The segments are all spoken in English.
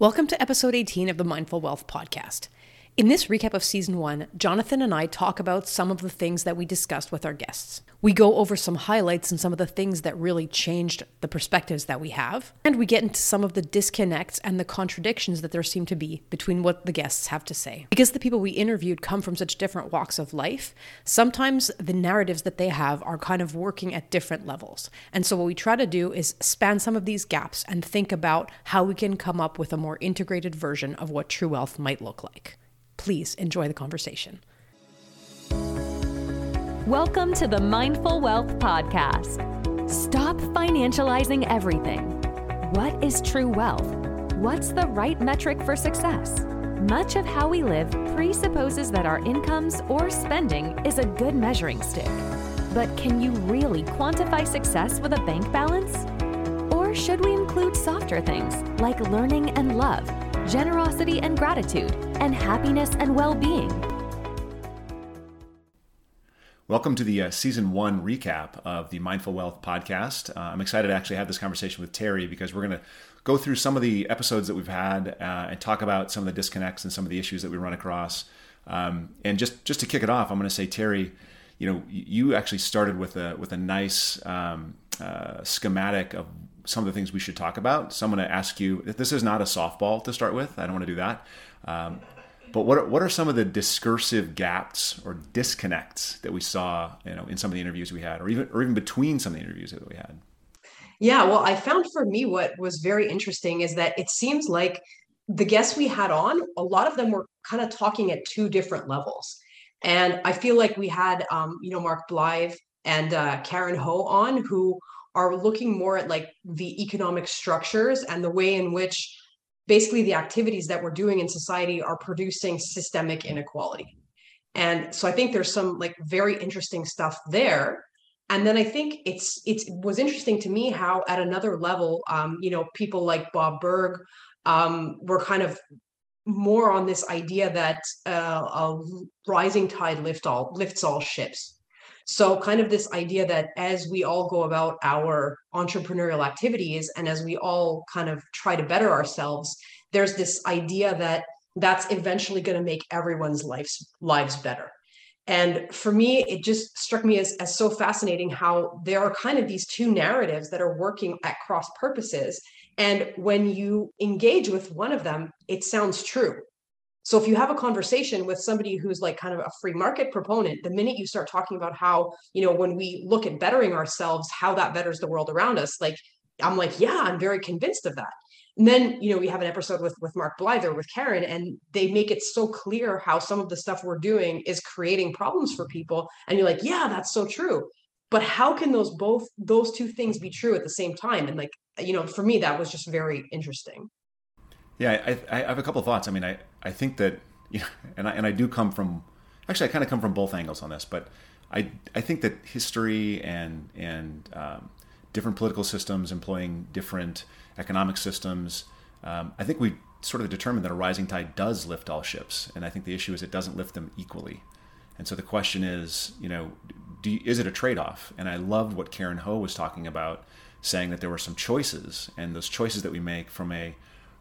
Welcome to episode 18 of the Mindful Wealth Podcast. In this recap of season one, Jonathan and I talk about some of the things that we discussed with our guests. We go over some highlights and some of the things that really changed the perspectives that we have, and we get into some of the disconnects and the contradictions that there seem to be between what the guests have to say. Because the people we interviewed come from such different walks of life, sometimes the narratives that they have are kind of working at different levels. And so, what we try to do is span some of these gaps and think about how we can come up with a more integrated version of what true wealth might look like. Please enjoy the conversation. Welcome to the Mindful Wealth Podcast. Stop financializing everything. What is true wealth? What's the right metric for success? Much of how we live presupposes that our incomes or spending is a good measuring stick. But can you really quantify success with a bank balance? Or should we include softer things like learning and love, generosity and gratitude, and happiness and well being. Welcome to the uh, season one recap of the Mindful Wealth podcast. Uh, I'm excited to actually have this conversation with Terry because we're going to go through some of the episodes that we've had uh, and talk about some of the disconnects and some of the issues that we run across. Um, and just just to kick it off, I'm going to say, Terry, you know, you actually started with a with a nice um, uh, schematic of some of the things we should talk about. So I'm going to ask you. This is not a softball to start with. I don't want to do that. Um, but what are, what are some of the discursive gaps or disconnects that we saw, you know, in some of the interviews we had, or even or even between some of the interviews that we had? Yeah, well, I found for me what was very interesting is that it seems like the guests we had on, a lot of them were kind of talking at two different levels. And I feel like we had, um, you know, Mark Blyth and uh, Karen Ho on, who are looking more at like the economic structures and the way in which basically the activities that we're doing in society are producing systemic inequality. And so I think there's some like very interesting stuff there. And then I think it's it was interesting to me how at another level, um, you know, people like Bob Burg um, were kind of more on this idea that uh, a rising tide lift all lifts all ships so, kind of this idea that as we all go about our entrepreneurial activities and as we all kind of try to better ourselves, there's this idea that that's eventually going to make everyone's lives lives better. And for me, it just struck me as, as so fascinating how there are kind of these two narratives that are working at cross purposes. And when you engage with one of them, it sounds true. So if you have a conversation with somebody who's like kind of a free market proponent, the minute you start talking about how, you know, when we look at bettering ourselves, how that betters the world around us, like I'm like, yeah, I'm very convinced of that. And then, you know, we have an episode with with Mark Blyther with Karen, and they make it so clear how some of the stuff we're doing is creating problems for people. And you're like, yeah, that's so true. But how can those both those two things be true at the same time? And like, you know, for me, that was just very interesting. Yeah, I, I have a couple of thoughts. I mean, I, I think that, you know, and I, and I do come from, actually, I kind of come from both angles on this, but I, I think that history and, and um, different political systems employing different economic systems, um, I think we sort of determined that a rising tide does lift all ships. And I think the issue is it doesn't lift them equally. And so the question is, you know, you, is it a trade off? And I loved what Karen Ho was talking about, saying that there were some choices, and those choices that we make from a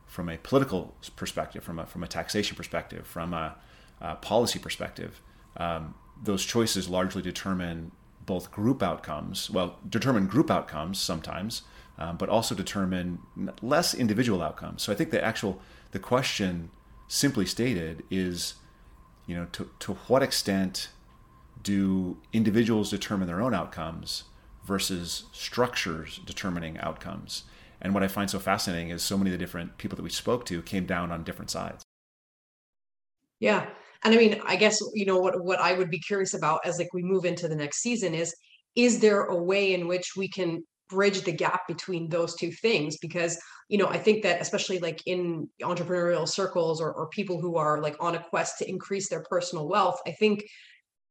from a political perspective, from a, from a taxation perspective, from a, a policy perspective, um, those choices largely determine both group outcomes, well, determine group outcomes sometimes, um, but also determine less individual outcomes. So I think the actual, the question simply stated is, you know, to, to what extent do individuals determine their own outcomes versus structures determining outcomes? And what I find so fascinating is so many of the different people that we spoke to came down on different sides. Yeah. And I mean, I guess, you know, what, what I would be curious about as like we move into the next season is, is there a way in which we can bridge the gap between those two things? Because, you know, I think that especially like in entrepreneurial circles or, or people who are like on a quest to increase their personal wealth, I think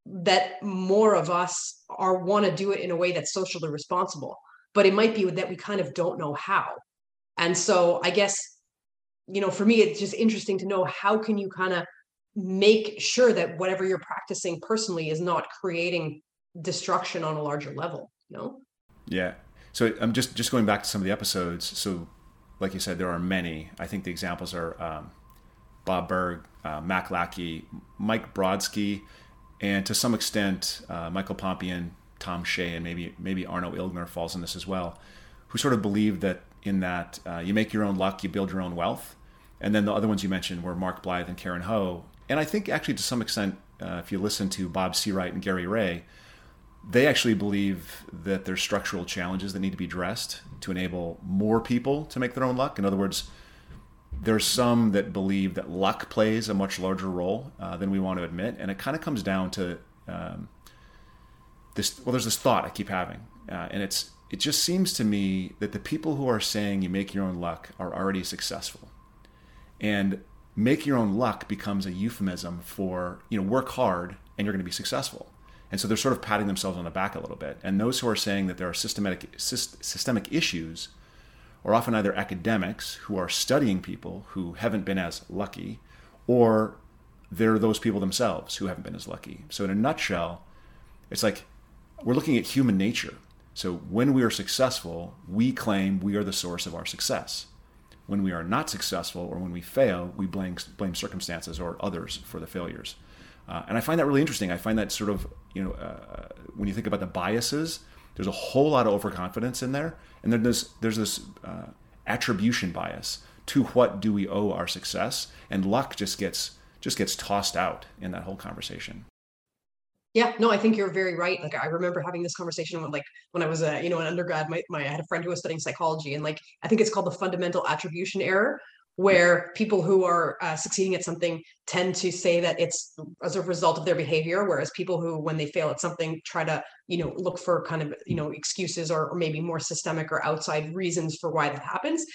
that more of us are want to do it in a way that's socially responsible but it might be that we kind of don't know how. And so I guess, you know, for me, it's just interesting to know how can you kind of make sure that whatever you're practicing personally is not creating destruction on a larger level, you know? Yeah. So I'm just just going back to some of the episodes. So like you said, there are many. I think the examples are um, Bob Burg, uh, Mac Lackey, Mike Brodsky, and to some extent uh, Michael Pompian, Tom Shea, and maybe maybe Arno Ilgner falls in this as well, who sort of believe that in that uh, you make your own luck, you build your own wealth. And then the other ones you mentioned were Mark Blyth and Karen Ho. And I think actually to some extent, uh, if you listen to Bob Seawright and Gary Ray, they actually believe that there's structural challenges that need to be addressed to enable more people to make their own luck. In other words, there's some that believe that luck plays a much larger role uh, than we want to admit, and it kind of comes down to um, this. Well, there's this thought I keep having, uh, and it's it just seems to me that the people who are saying you make your own luck are already successful, and make your own luck becomes a euphemism for you know work hard and you're going to be successful. And so they're sort of patting themselves on the back a little bit. And those who are saying that there are systematic systemic issues are often either academics who are studying people who haven't been as lucky, or they're those people themselves who haven't been as lucky. So in a nutshell, it's like we're looking at human nature. So when we are successful, we claim we are the source of our success. When we are not successful or when we fail, we blame blame circumstances or others for the failures. Uh, and I find that really interesting. I find that sort of, you know, uh, when you think about the biases, there's a whole lot of overconfidence in there. And then there's, there's this uh, attribution bias to what do we owe our success. And luck just gets, just gets tossed out in that whole conversation. Yeah, no, I think you're very right. Like I remember having this conversation when like when I was a, you know, an undergrad, my, my I had a friend who was studying psychology and like I think it's called the fundamental attribution error, where people who are uh, succeeding at something tend to say that it's as a result of their behavior whereas people who when they fail at something try to you know look for kind of you know excuses or, or maybe more systemic or outside reasons for why that happens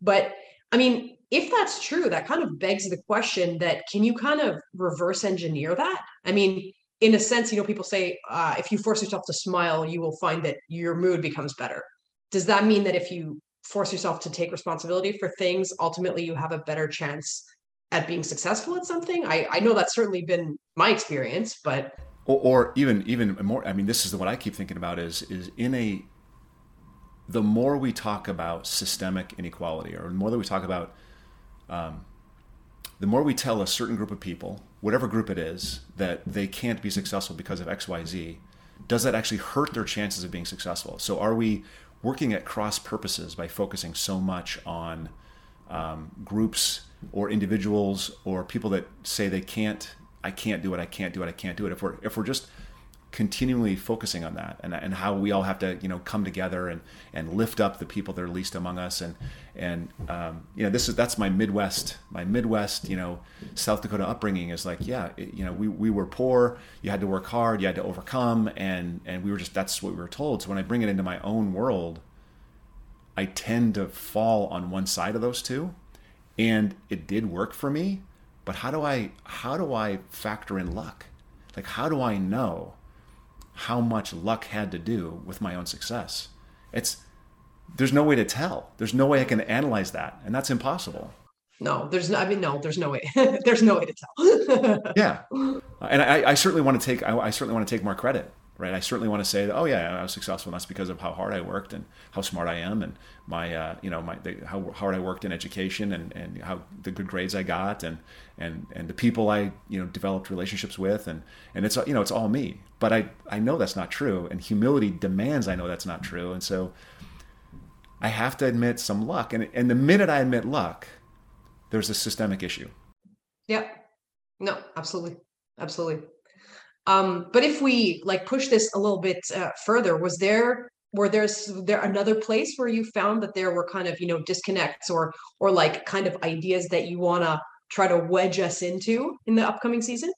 but i mean if that's true that kind of begs the question that can you kind of reverse engineer that i mean in a sense you know people say uh, if you force yourself to smile you will find that your mood becomes better does that mean that if you force yourself to take responsibility for things, ultimately you have a better chance at being successful at something. I, I know that's certainly been my experience, but or, or even even more. I mean, this is what I keep thinking about is is in a the more we talk about systemic inequality, or the more that we talk about, um, the more we tell a certain group of people, whatever group it is, that they can't be successful because of X, Y, Z. Does that actually hurt their chances of being successful? So, are we working at cross purposes by focusing so much on um, groups or individuals or people that say they can't i can't do it i can't do it i can't do it if we're if we're just continually focusing on that and, and how we all have to you know come together and and lift up the people that are least among us. And and um, you know this is that's my midwest my midwest you know south dakota upbringing is like yeah it, you know we, we were poor you had to work hard you had to overcome. And and we were just that's what we were told. So when i bring it into my own world i tend to fall on one side of those two. And it did work for me but how do i how do i factor in luck? Like how do i know how much luck had to do with my own success. It's there's no way to tell. There's no way I can analyze that, and that's impossible. No, there's no. I mean, no, there's no way. there's no way to tell. yeah, and I, I, certainly want to take. I, I certainly want to take more credit right? I certainly want to say that, oh yeah, I was successful. And that's because of how hard I worked and how smart I am, and my, uh, you know, my the, how hard I worked in education and, and how the good grades I got, and and and the people I you know developed relationships with, and and it's you know it's all me. But I I know that's not true, and humility demands I know that's not true, and so I have to admit some luck, and and the minute I admit luck, there's a systemic issue. Yeah. No, absolutely, absolutely. Um, but if we like push this a little bit uh, further, was there were there's there another place where you found that there were kind of you know disconnects or or like kind of ideas that you want to try to wedge us into in the upcoming season?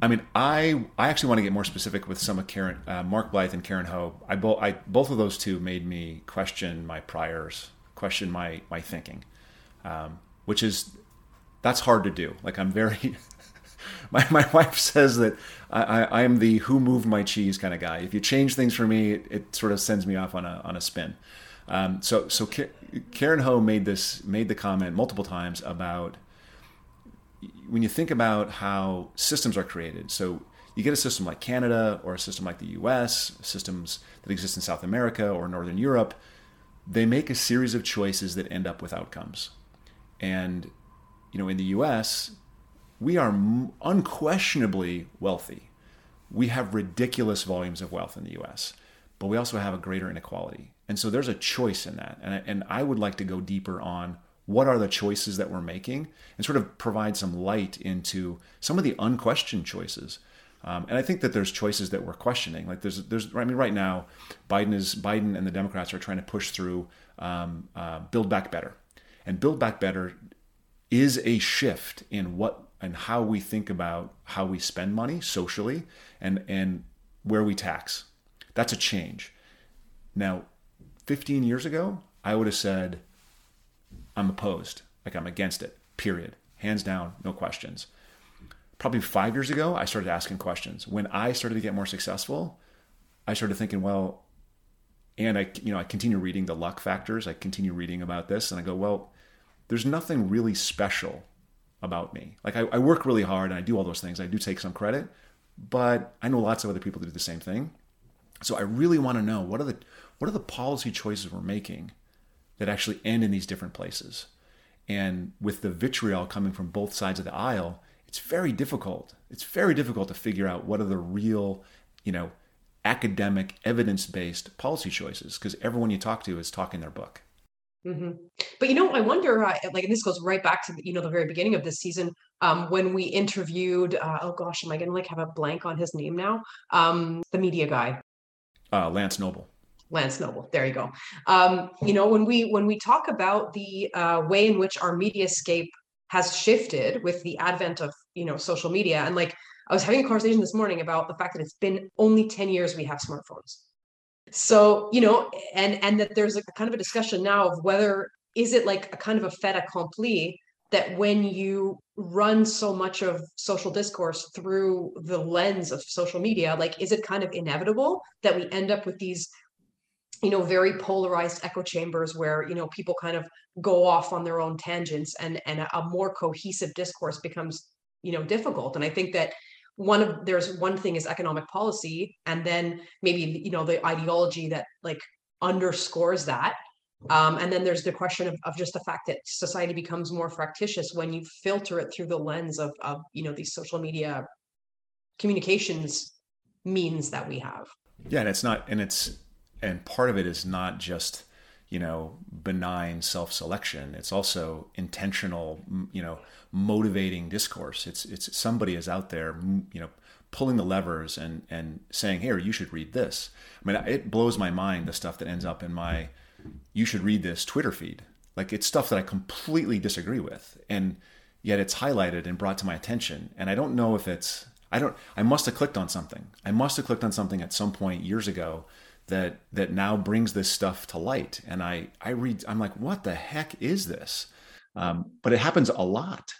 I mean, I I actually want to get more specific with some of Karen, uh, Mark Blyth and Karen Ho. I both I both of those two made me question my priors, question my my thinking, um, which is that's hard to do. Like I'm very my, my wife says that I, I, am the who moved my cheese kind of guy. If you change things for me, it, it sort of sends me off on a, on a spin. Um, so so Karen Ho made this made the comment multiple times about when you think about how systems are created. So you get a system like Canada or a system like the U.S., systems that exist in South America or Northern Europe. they make a series of choices that end up with outcomes. And, you know, in the US, we are unquestionably wealthy. We have ridiculous volumes of wealth in the US, but we also have a greater inequality. And so there's a choice in that. And I, and I would like to go deeper on what are the choices that we're making and sort of provide some light into some of the unquestioned choices. Um, and I think that there's choices that we're questioning. Like there's, there's, I mean, right now, Biden is Biden and the Democrats are trying to push through um, uh, Build Back Better, and Build Back Better is a shift in what and how we think about how we spend money socially and and where we tax. That's a change. Now, 15 years ago, I would have said, I'm opposed, like I'm against it. Period. Hands down, no questions probably five years ago, I started asking questions. When I started to get more successful, I started thinking, well, and I, you know, I continue reading the luck factors. I continue reading about this, and I go, well, there's nothing really special about me. Like I, I work really hard and I do all those things. I do take some credit, but I know lots of other people that do the same thing. So I really want to know what are the what are the policy choices we're making that actually end in these different places. And with the vitriol coming from both sides of the aisle, it's very difficult. It's very difficult to figure out what are the real, you know, academic, evidence based policy choices because everyone you talk to is talking their book. Mm-hmm. But you know, I wonder, uh, like, and this goes right back to you know the very beginning of this season um, when we interviewed. Uh, oh gosh, am I gonna like have a blank on his name now? Um, the media guy, uh, Lance Noble. Lance Noble. There you go. Um, you know, when we when we talk about the uh, way in which our media scape has shifted with the advent of you know social media and like i was having a conversation this morning about the fact that it's been only 10 years we have smartphones so you know and and that there's a kind of a discussion now of whether is it like a kind of a fait accompli that when you run so much of social discourse through the lens of social media like is it kind of inevitable that we end up with these you know very polarized echo chambers where you know people kind of go off on their own tangents and and a, more cohesive discourse becomes you know difficult. And i think that one of there's one thing is economic policy and then maybe you know the ideology that like underscores that. Um, and then there's the question of, of just the fact that society becomes more fractious when you filter it through the lens of, of you know these social media communications means that we have. Yeah and it's not and it's and part of it is not just you know benign self-selection. It's also intentional you know motivating discourse. It's it's somebody is out there you know pulling the levers and and saying here you should read this. I mean it blows my mind the stuff that ends up in my you should read this twitter feed. Like it's stuff that i completely disagree with and yet it's highlighted and brought to my attention. And i don't know if it's i don't i must have clicked on something. I must have clicked on something at some point years ago that that now brings this stuff to light. And i i read i'm like what the heck is this? Um, but it happens a lot.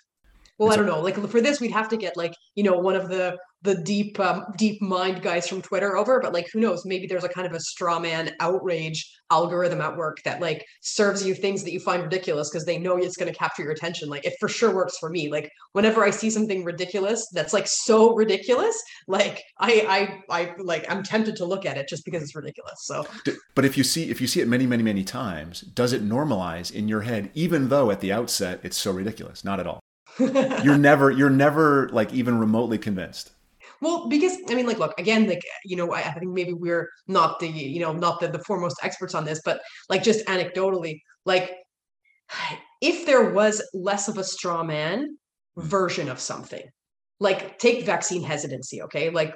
Well i don't know. Like for this we'd have to get like you know one of the the deep um, deep mind guys from twitter over but like who knows? Maybe there's a kind of a straw man outrage algorithm at work that like serves you things that you find ridiculous because they know it's going to capture your attention. Like it for sure works for me. Like whenever i see something ridiculous that's like so ridiculous like i i i like i'm tempted to look at it just because it's ridiculous so. But if you see if you see it many many many times does it normalize in your head even though at the outset it's so ridiculous? Not at all. You're never you're never like even remotely convinced well, because I mean, like, look, again, like, you know, I, I think maybe we're not the, you know, not the, the foremost experts on this, but like just anecdotally, like if there was less of a straw man version of something, like take vaccine hesitancy, okay? Like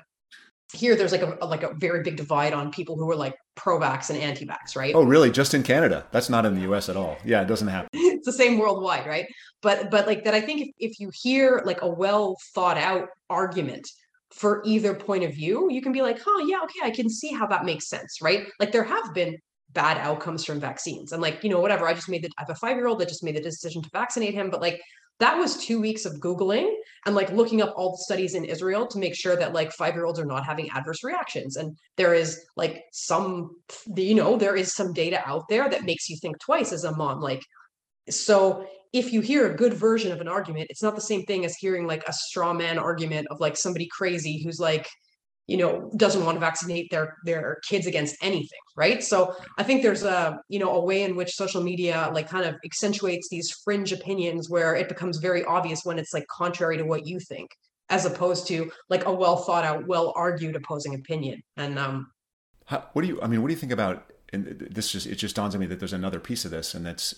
here there's like a like a very big divide on people who are like pro-vax and anti-vax, right? Oh, really? Just in Canada? That's not in the U.S. at all. Yeah, it doesn't happen. it's the same worldwide, right? But but like that, I think if if you hear like a well thought out argument for either point of view, you can be like, huh, yeah, okay, I can see how that makes sense, right? Like there have been bad outcomes from vaccines. And like, you know, whatever, I just made the, I have a five year old that just made the decision to vaccinate him. But like, that was two weeks of Googling and like looking up all the studies in Israel to make sure that like five year olds are not having adverse reactions. And there is like some, you know, there is some data out there that makes you think twice as a mom. Like, so if you hear a good version of an argument, it's not the same thing as hearing like a straw man argument of like somebody crazy who's like, you know doesn't want to vaccinate their their kids against anything right? So i think there's a you know a way in which social media like kind of accentuates these fringe opinions where it becomes very obvious when it's like contrary to what you think as opposed to like a well thought out well argued opposing opinion. And um How, what do you i mean what do you think about and this just it just dawns on me that there's another piece of this and that's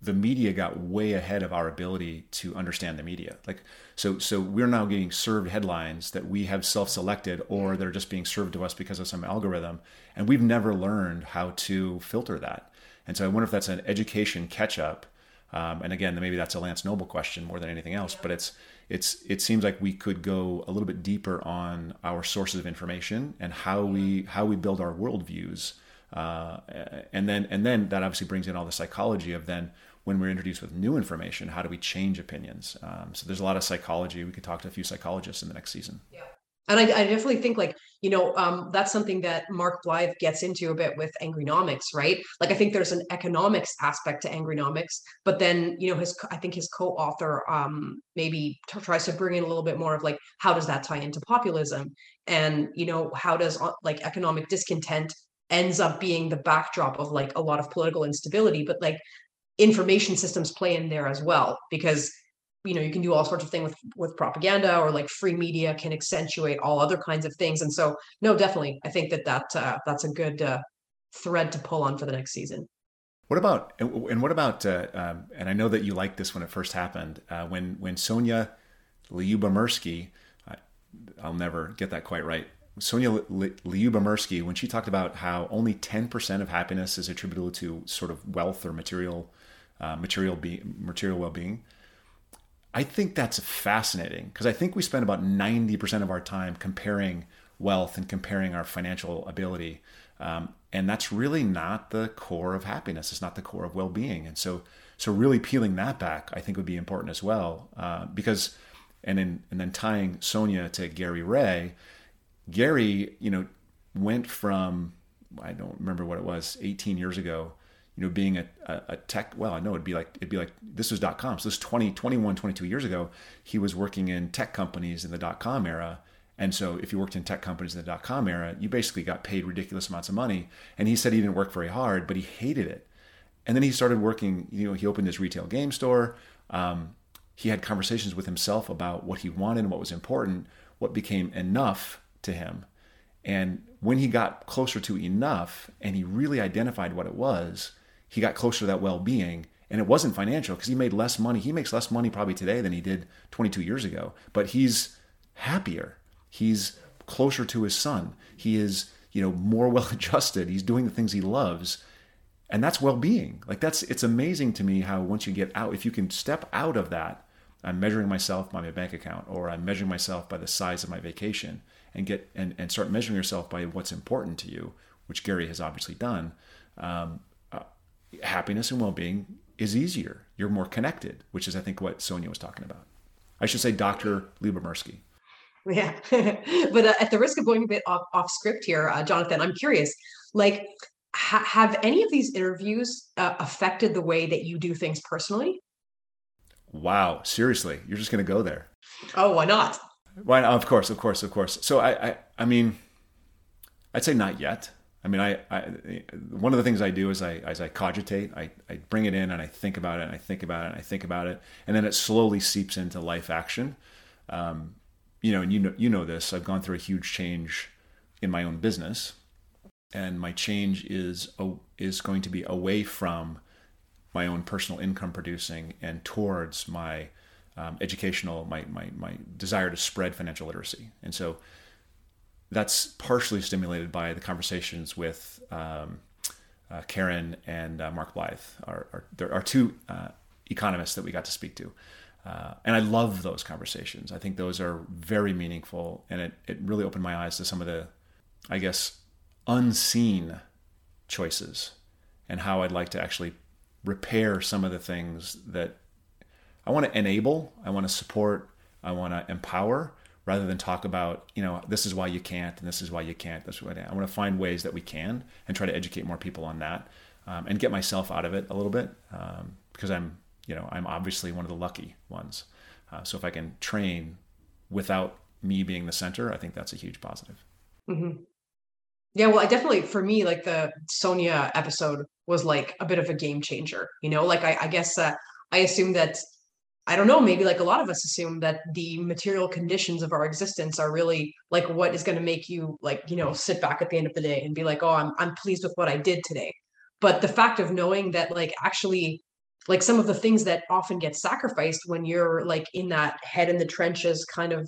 the media got way ahead of our ability to understand the media. Like so so we're now getting served headlines that we have self-selected or they're just being served to us because of some algorithm and we've never learned how to filter that. And so I wonder if that's an education catch up. Um, and again, maybe that's a Lance Noble question more than anything else, but it's it's it seems like we could go a little bit deeper on our sources of information and how we how we build our worldviews. Uh, and then and then that obviously brings in all the psychology of then when we're introduced with new information, how do we change opinions? Um, so there's a lot of psychology. We could talk to a few psychologists in the next season. Yeah. And I, I definitely think like, you know, um, that's something that Mark Blyth gets into a bit with Angrynomics, right? Like, I think there's an economics aspect to Angrynomics, but then, you know, his, I think his co-author um, maybe t- tries to bring in a little bit more of like, how does that tie into populism? And, you know, how does uh, like economic discontent ends up being the backdrop of like a lot of political instability, but like information systems play in there as well because you know you can do all sorts of things with with propaganda or like free media can accentuate all other kinds of things. And so no definitely i think that that uh, that's a good uh, thread to pull on for the next season. What about and what about uh, um, and i know that you liked this when it first happened uh, when when sonia lyubomirsky i'll never get that quite right Sonia Lyubomirsky, when she talked about how only 10% of happiness is attributable to sort of wealth or material uh, material be material well-being. I think that's fascinating because I think we spend about 90% of our time comparing wealth and comparing our financial ability. Um, and that's really not the core of happiness. It's not the core of well-being. And so, so really peeling that back, I think would be important as well. Uh, because, and then, and then tying Sonia to Gary Ray, Gary, you know, went from, I don't remember what it was, 18 years ago, you know, being a, a, a, tech, well, I know it'd be like, it'd be like, this was dot com. So this 20, 21, 22 years ago, he was working in tech companies in the dot com era. And so if you worked in tech companies in the dot com era, you basically got paid ridiculous amounts of money. And he said he didn't work very hard, but he hated it. And then he started working, you know, he opened his retail game store. Um, he had conversations with himself about what he wanted and what was important, what became enough to him. And when he got closer to enough and he really identified what it was, he got closer to that well-being. And it wasn't financial because he made less money. He makes less money probably today than he did 22 years ago. But he's happier. He's closer to his son. He is you know more well adjusted he's doing the things he loves. And that's well-being. Like that's it's amazing to me how once you get out if you can step out of that i'm measuring myself by my bank account or i'm measuring myself by the size of my vacation and get and, and start measuring yourself by what's important to you which gary has obviously done um, happiness and well-being is easier. You're more connected, which is I think what Sonia was talking about. I should say Dr. Lyubomirsky. Yeah, but uh, at the risk of going a bit off, off script here, uh, Jonathan, I'm curious. Like, ha- have any of these interviews uh, affected the way that you do things personally? Wow, seriously, you're just going to go there? Oh, why not? Why? Of course, of course, of course. So I, I, I mean, I'd say not yet. I mean, I, I, one of the things I do is I as I cogitate, I, I bring it in and I think about it and I think about it and I think about it, and then it slowly seeps into life action. Um, you know, and you know you know this. I've gone through a huge change in my own business, and my change is is going to be away from my own personal income producing and towards my um, educational, my, my my desire to spread financial literacy, and so that's partially stimulated by the conversations with um, uh, Karen and uh, Mark Blyth, our, our, there are two uh, economists that we got to speak to. Uh, and I love those conversations. I think those are very meaningful. And it, it really opened my eyes to some of the, I guess, unseen choices and how I'd like to actually repair some of the things that I want to enable, I want to support, I want to empower, rather than talk about you know this is why you can't and this is why you can't this is why I want to find ways that we can and try to educate more people on that um, and get myself out of it a little bit um, because I'm you know I'm obviously one of the lucky ones uh, so if I can train without me being the center I think that's a huge positive Mm-hmm. Yeah, well, I definitely, for me, like the Sonia episode was like a bit of a game changer. You know, like I, I guess uh, I assume that I don't know, maybe like a lot of us assume that the material conditions of our existence are really like what is going to make you like, you know, sit back at the end of the day and be like, oh, I'm I'm pleased with what I did today. But the fact of knowing that like actually like some of the things that often get sacrificed when you're like in that head in the trenches kind of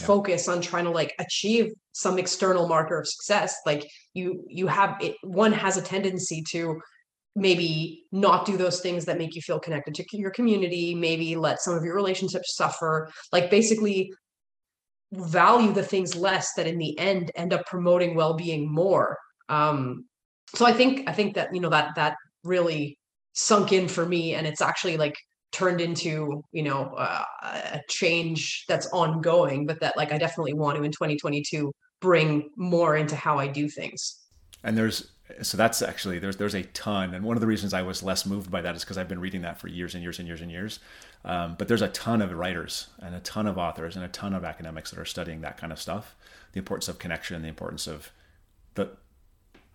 yeah. focus on trying to like achieve some external marker of success like you you have it one has a tendency to maybe not do those things that make you feel connected to your community maybe let some of your relationships suffer. Like basically value the things less that in the end end up promoting well-being more. Um so i think i think that you know that that really sunk in for me and it's actually like turned into you know uh, a change that's ongoing but that like i definitely want to in 2022 bring more into how i do things. And there's so that's actually there's there's a ton. And one of the reasons i was less moved by that is because i've been reading that for years and years and years and years. Um, but there's a ton of writers and a ton of authors and a ton of academics that are studying that kind of stuff. The importance of connection the importance of the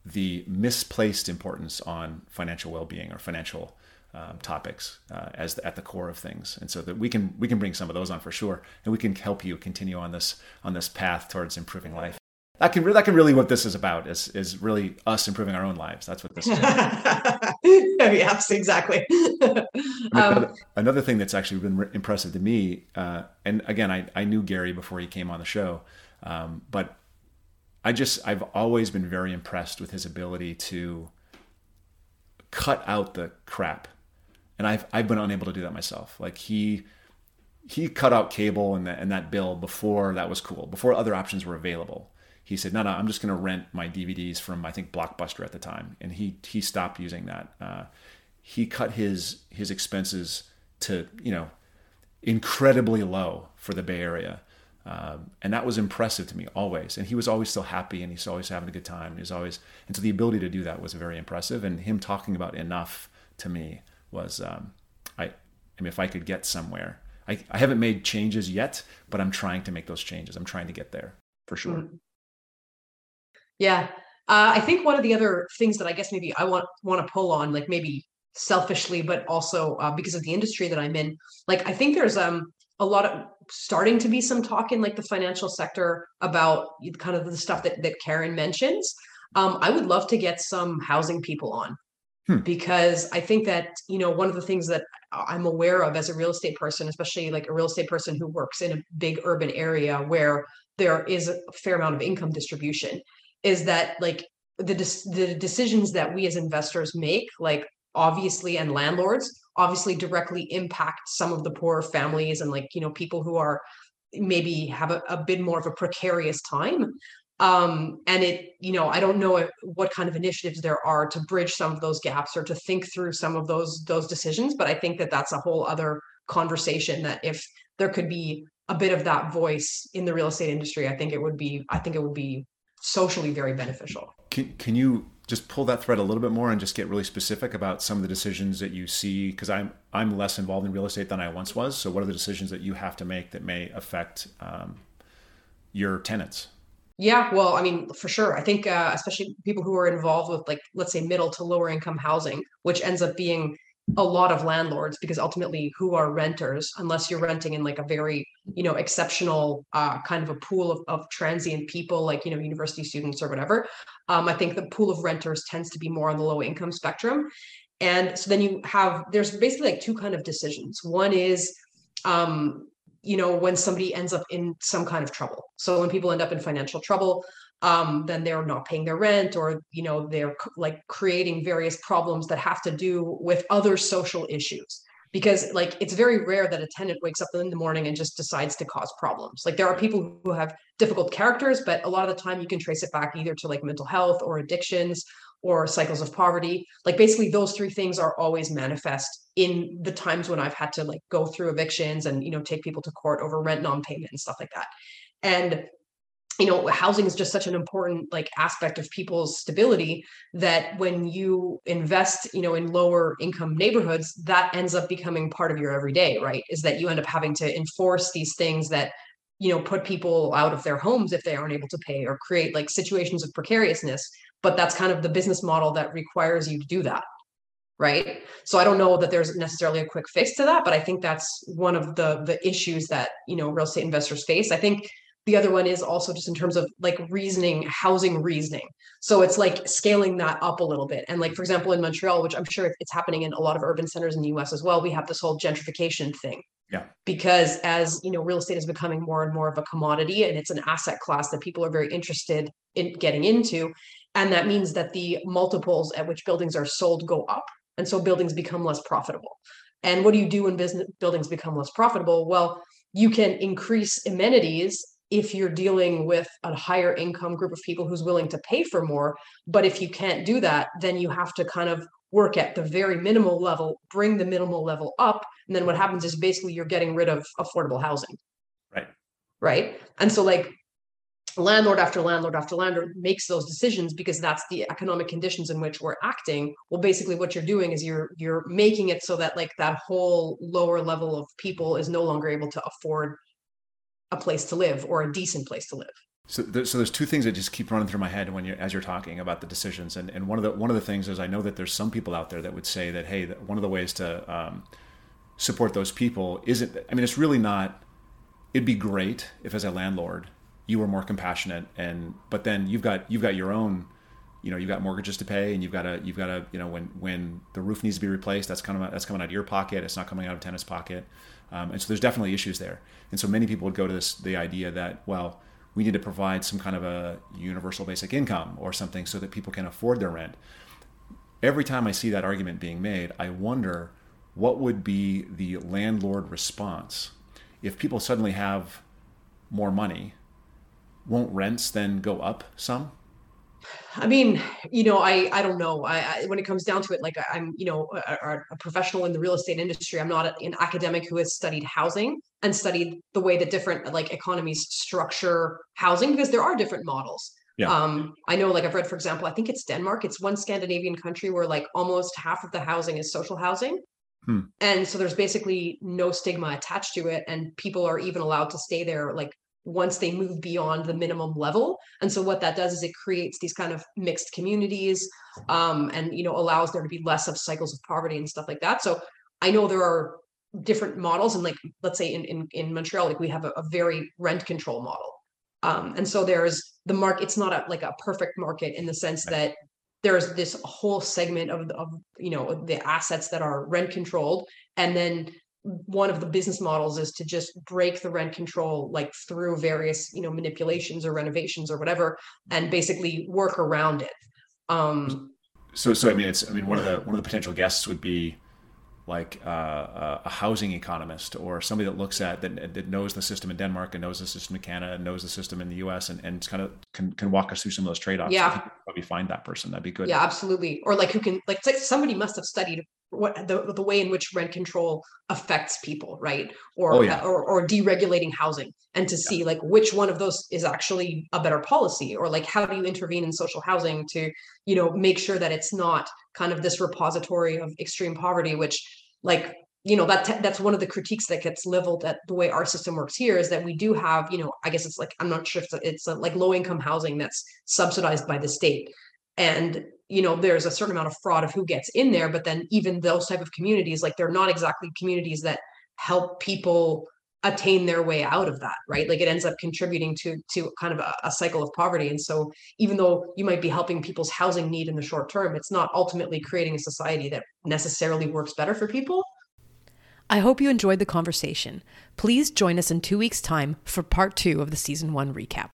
the misplaced importance on financial well-being or financial um, topics uh, as the, at the core of things. And so that we can we can bring some of those on for sure. And we can help you continue on this on this path towards improving life that can that can really what this is about is is really us improving our own lives. That's what this is. yes, exactly. um, another, thing that's actually been impressive to me, uh, and again, I I knew Gary before he came on the show, um, but I just I've always been very impressed with his ability to cut out the crap, and I've I've been unable to do that myself. Like he he cut out cable and, the, and that bill before that was cool, before other options were available he said, "No, no, I'm just going to rent my DVDs from I think Blockbuster at the time," and he he stopped using that. Uh, he cut his his expenses to you know incredibly low for the Bay Area, um, and that was impressive to me always. And he was always still happy, and he's always having a good time. He's always and so the ability to do that was very impressive. And him talking about enough to me was um, I I mean if I could get somewhere. I, I haven't made changes yet, but I'm trying to make those changes. I'm trying to get there for sure. Mm-hmm. Yeah. Uh, I think one of the other things that I guess maybe I want want to pull on, like maybe selfishly, but also uh, because of the industry that I'm in, like I think there's um a lot of starting to be some talk in like the financial sector about kind of the stuff that that Karen mentions. Um, I would love to get some housing people on hmm. because I think that you know one of the things that I'm aware of as a real estate person, especially like a real estate person who works in a big urban area where there is a fair amount of income distribution is that like the the decisions that we as investors make like obviously and landlords obviously directly impact some of the poorer families and like you know people who are maybe have a, a bit more of a precarious time. Um, and it you know i don't know what kind of initiatives there are to bridge some of those gaps or to think through some of those those decisions but i think that that's a whole other conversation that if there could be a bit of that voice in the real estate industry i think it would be i think it would be socially very beneficial. Can, can you just pull that thread a little bit more and just get really specific about some of the decisions that you see? Because I'm I'm less involved in real estate than I once was. So what are the decisions that you have to make that may affect um, your tenants? Yeah, well, I mean, for sure. I think uh, especially people who are involved with like let's say middle to lower income housing, which ends up being a lot of landlords because ultimately who are renters unless you're renting in like a very you know exceptional uh, kind of a pool of, of transient people like you know university students or whatever um, i think the pool of renters tends to be more on the low income spectrum. And so then you have there's basically like two kind of decisions. One is um, you know when somebody ends up in some kind of trouble. So when people end up in financial trouble um, then they're not paying their rent or you know they're like creating various problems that have to do with other social issues. Because like it's very rare that a tenant wakes up in the morning and just decides to cause problems. Like there are people who have difficult characters but a lot of the time you can trace it back either to like mental health or addictions or cycles of poverty. Like basically those three things are always manifest in the times when i've had to like go through evictions and you know take people to court over rent non-payment and stuff like that. And you know housing is just such an important like aspect of people's stability that when you invest you know in lower income neighborhoods that ends up becoming part of your everyday right? Is that you end up having to enforce these things that you know put people out of their homes if they aren't able to pay or create like situations of precariousness but that's kind of the business model that requires you to do that right? So i don't know that there's necessarily a quick fix to that but i think that's one of the the issues that you know real estate investors face. I think the other one is also just in terms of like reasoning housing reasoning. So it's like scaling that up a little bit. And like for example in montreal which i'm sure it's happening in a lot of urban centers in the us as well we have this whole gentrification thing. Yeah. Because as you know real estate is becoming more and more of a commodity and it's an asset class that people are very interested in getting into and that means that the multiples at which buildings are sold go up and so buildings become less profitable. And what do you do when business buildings become less profitable? Well you can increase amenities if you're dealing with a higher income group of people who's willing to pay for more but if you can't do that then you have to kind of work at the very minimal level bring the minimal level up and then what happens is basically you're getting rid of affordable housing. Right. Right? And so like landlord after landlord after landlord makes those decisions because that's the economic conditions in which we're acting. Well basically what you're doing is you're you're making it so that like that whole lower level of people is no longer able to afford a place to live or a decent place to live so, there, so there's two things that just keep running through my head when you're as you're talking about the decisions, and, and one of the one of the things is I know that there's some people out there that would say that hey, one of the ways to um, support those people isn't. I mean, it's really not. It'd be great if, as a landlord, you were more compassionate and but then you've got you've got your own you know you've got mortgages to pay and you've got to you've got to you know when when the roof needs to be replaced that's kind of that's coming out of your pocket it's not coming out of tenant's pocket um, and so there's definitely issues there and so many people would go to this the idea that well we need to provide some kind of a universal basic income or something so that people can afford their rent every time i see that argument being made i wonder what would be the landlord response if people suddenly have more money won't rents then go up some? I mean, you know, I I don't know. I, I when it comes down to it, like I'm, you know, a, a, professional in the real estate industry. I'm not an academic who has studied housing and studied the way that different like economies structure housing because there are different models. Yeah. Um, I know, like I've read, for example, I think it's Denmark. It's one Scandinavian country where like almost half of the housing is social housing. Hmm. And so there's basically no stigma attached to it, and people are even allowed to stay there like once they move beyond the minimum level. And so what that does is it creates these kind of mixed communities um, and you know allows there to be less of cycles of poverty and stuff like that. So i know there are different models and like let's say in in, in montreal like we have a, a very rent control model. Um, and so there's the market it's not a, like a perfect market in the sense that there's this whole segment of, of you know the assets that are rent controlled. And then one of the business models is to just break the rent control like through various you know manipulations or renovations or whatever and basically work around it. Um so so i mean it's i mean one of the one of the potential guests would be like uh, uh, a housing economist or somebody that looks at that, that knows the system in Denmark and knows the system in Canada and knows the system in the US and, and kind of can, can walk us through some of those trade-offs. Yeah. probably find that person. That'd be good. Yeah, absolutely. Or like who can like, like somebody must have studied what the, the way in which rent control affects people right or, oh, yeah. or or deregulating housing and to yeah. see like which one of those is actually a better policy or like how do you intervene in social housing to you know make sure that it's not kind of this repository of extreme poverty which like you know that that's one of the critiques that gets leveled at the way our system works here is that we do have you know i guess it's like i'm not sure if it's, a, like low income housing that's subsidized by the state. And you know there's a certain amount of fraud of who gets in there but then even those type of communities like they're not exactly communities that help people attain their way out of that right? Like it ends up contributing to to kind of a, a, cycle of poverty. And so even though you might be helping people's housing need in the short term it's not ultimately creating a society that necessarily works better for people. I hope you enjoyed the conversation. Please join us in two weeks time for part two of the season one recap